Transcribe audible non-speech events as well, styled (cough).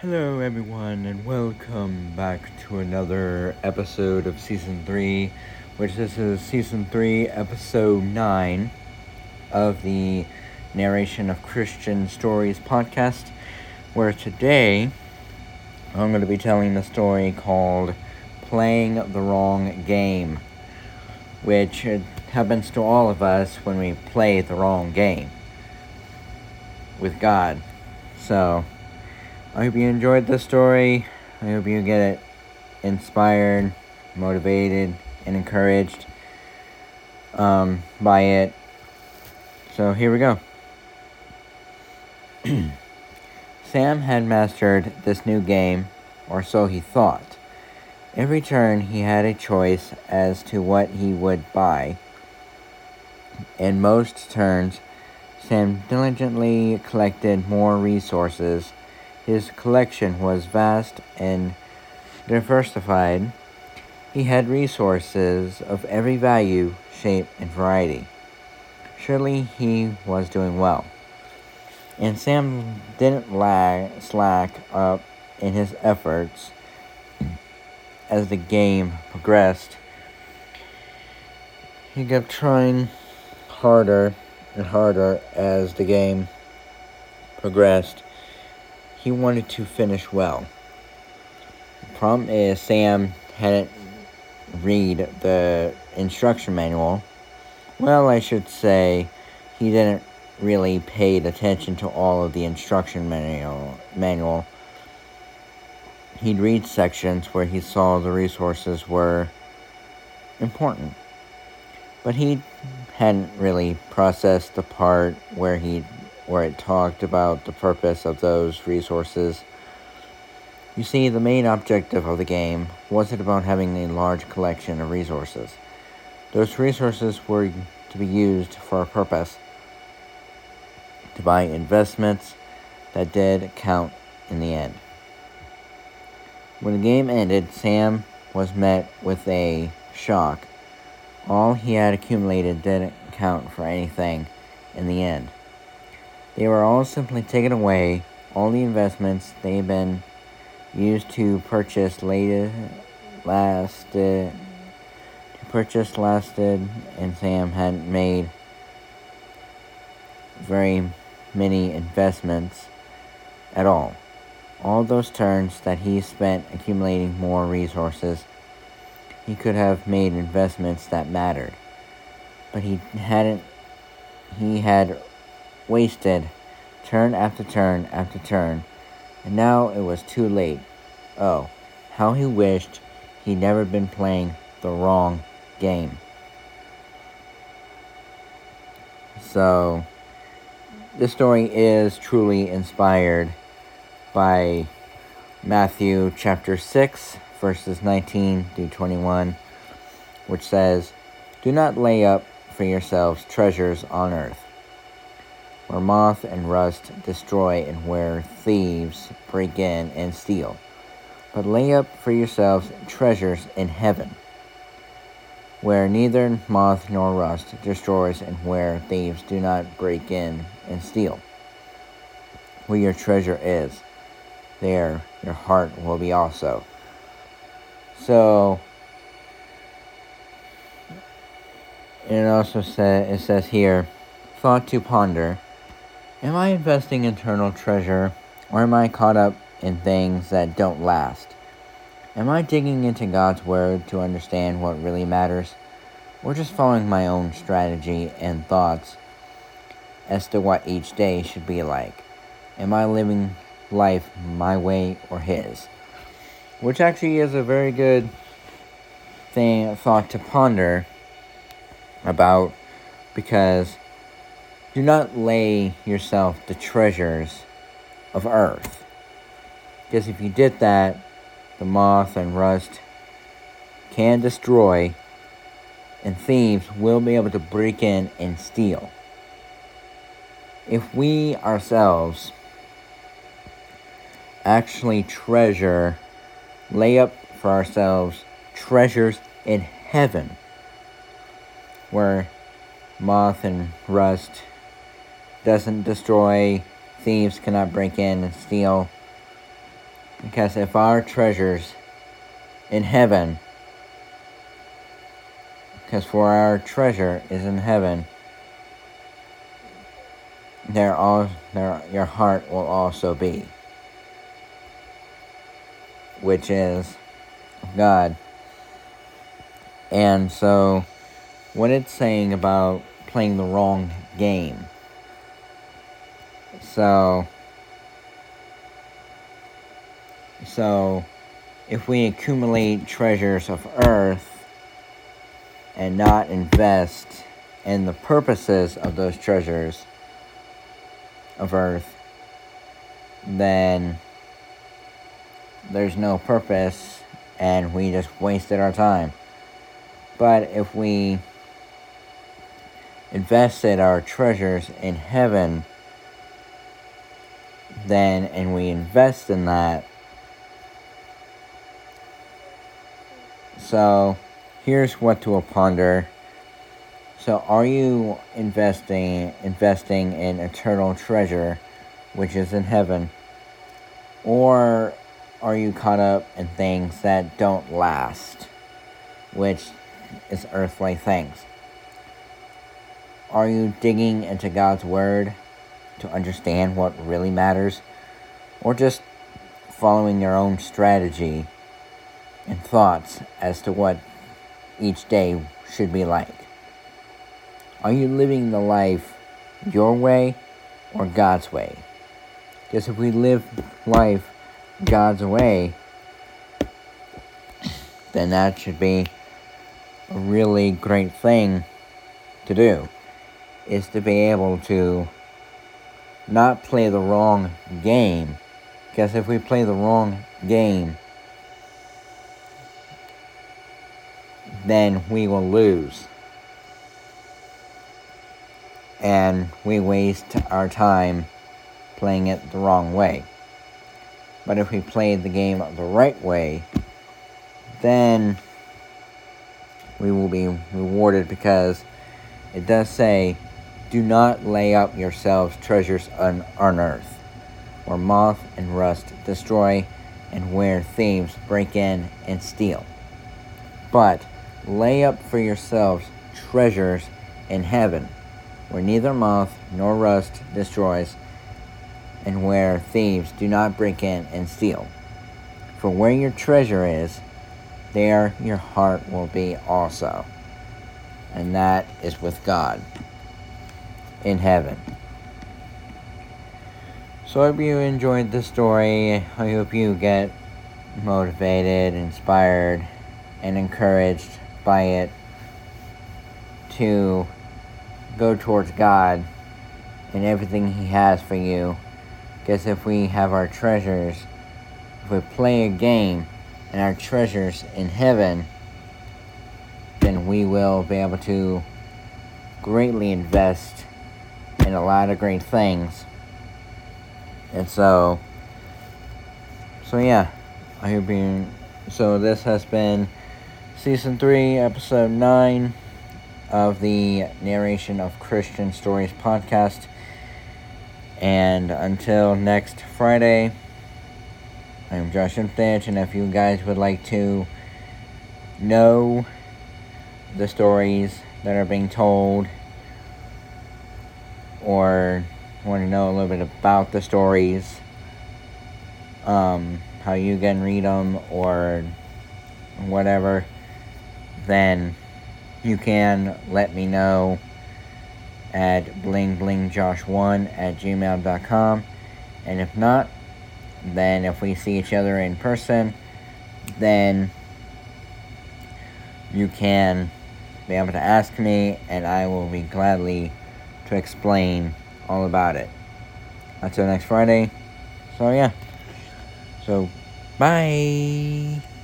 Hello, everyone, and welcome back to another episode of season three, which this is season three, episode nine of the Narration of Christian Stories podcast, where today I'm going to be telling a story called Playing the Wrong Game, which happens to all of us when we play the wrong game with God. So, I hope you enjoyed this story. I hope you get it inspired, motivated, and encouraged um, by it. So here we go. (clears throat) Sam had mastered this new game, or so he thought. Every turn he had a choice as to what he would buy. In most turns, Sam diligently collected more resources his collection was vast and diversified. He had resources of every value, shape, and variety. Surely he was doing well. And Sam didn't lag, slack up in his efforts as the game progressed. He kept trying harder and harder as the game progressed he wanted to finish well. The problem is uh, Sam hadn't read the instruction manual. Well, I should say he didn't really paid attention to all of the instruction manual. manual. He'd read sections where he saw the resources were important. But he hadn't really processed the part where he where it talked about the purpose of those resources. You see, the main objective of the game wasn't about having a large collection of resources. Those resources were to be used for a purpose to buy investments that did count in the end. When the game ended, Sam was met with a shock. All he had accumulated didn't count for anything in the end. They were all simply taken away. All the investments they've been used to purchase later lasted to purchase lasted and Sam hadn't made very many investments at all. All those turns that he spent accumulating more resources, he could have made investments that mattered. But he hadn't he had wasted turn after turn after turn, and now it was too late. Oh, how he wished he'd never been playing the wrong game. So, this story is truly inspired by Matthew chapter 6, verses 19 through 21, which says, Do not lay up for yourselves treasures on earth where moth and rust destroy and where thieves break in and steal. But lay up for yourselves treasures in heaven, where neither moth nor rust destroys and where thieves do not break in and steal. Where your treasure is, there your heart will be also. So, it also says it says here, thought to ponder Am I investing eternal treasure, or am I caught up in things that don't last? Am I digging into God's Word to understand what really matters, or just following my own strategy and thoughts as to what each day should be like? Am I living life my way or His? Which actually is a very good thing, thought to ponder about because do not lay yourself the treasures of earth. Because if you did that, the moth and rust can destroy, and thieves will be able to break in and steal. If we ourselves actually treasure, lay up for ourselves treasures in heaven, where moth and rust doesn't destroy, thieves cannot break in and steal. Because if our treasures in heaven, because for our treasure is in heaven, there all there your heart will also be, which is God. And so, what it's saying about playing the wrong game. So, so if we accumulate treasures of earth and not invest in the purposes of those treasures of earth, then there's no purpose and we just wasted our time. But if we invested our treasures in heaven, then and we invest in that. So here's what to ponder. So are you investing investing in eternal treasure which is in heaven? Or are you caught up in things that don't last, which is earthly things? Are you digging into God's Word to understand what really matters? Or just following your own strategy and thoughts as to what each day should be like? Are you living the life your way or God's way? Because if we live life God's way, then that should be a really great thing to do. Is to be able to not play the wrong game. Because if we play the wrong game, then we will lose. And we waste our time playing it the wrong way. But if we play the game the right way, then we will be rewarded because it does say, Do not lay up yourselves treasures on, on earth, where moth and rust destroy, and where thieves break in and steal. But lay up for yourselves treasures in heaven, where neither moth nor rust destroys, and where thieves do not break in and steal. For where your treasure is, there your heart will be also. And that is with God in heaven. So I hope you enjoyed the story. I hope you get motivated, inspired, and encouraged by it to go towards God and everything He has for you because if we have our treasures, if we play a game and our treasures in heaven, then we will be able to greatly invest in a lot of great things. And so, so yeah, I hope you. So this has been season three, episode nine of the narration of Christian Stories podcast. And until next Friday, I'm Josh Imthich, and if you guys would like to know the stories that are being told, or want to know a little bit about the stories, um, how you can read them, or whatever, then you can let me know at blingblingjosh1 at gmail.com. And if not, then if we see each other in person, then you can be able to ask me, and I will be gladly to explain all about it. Until next Friday. So, yeah. So, bye.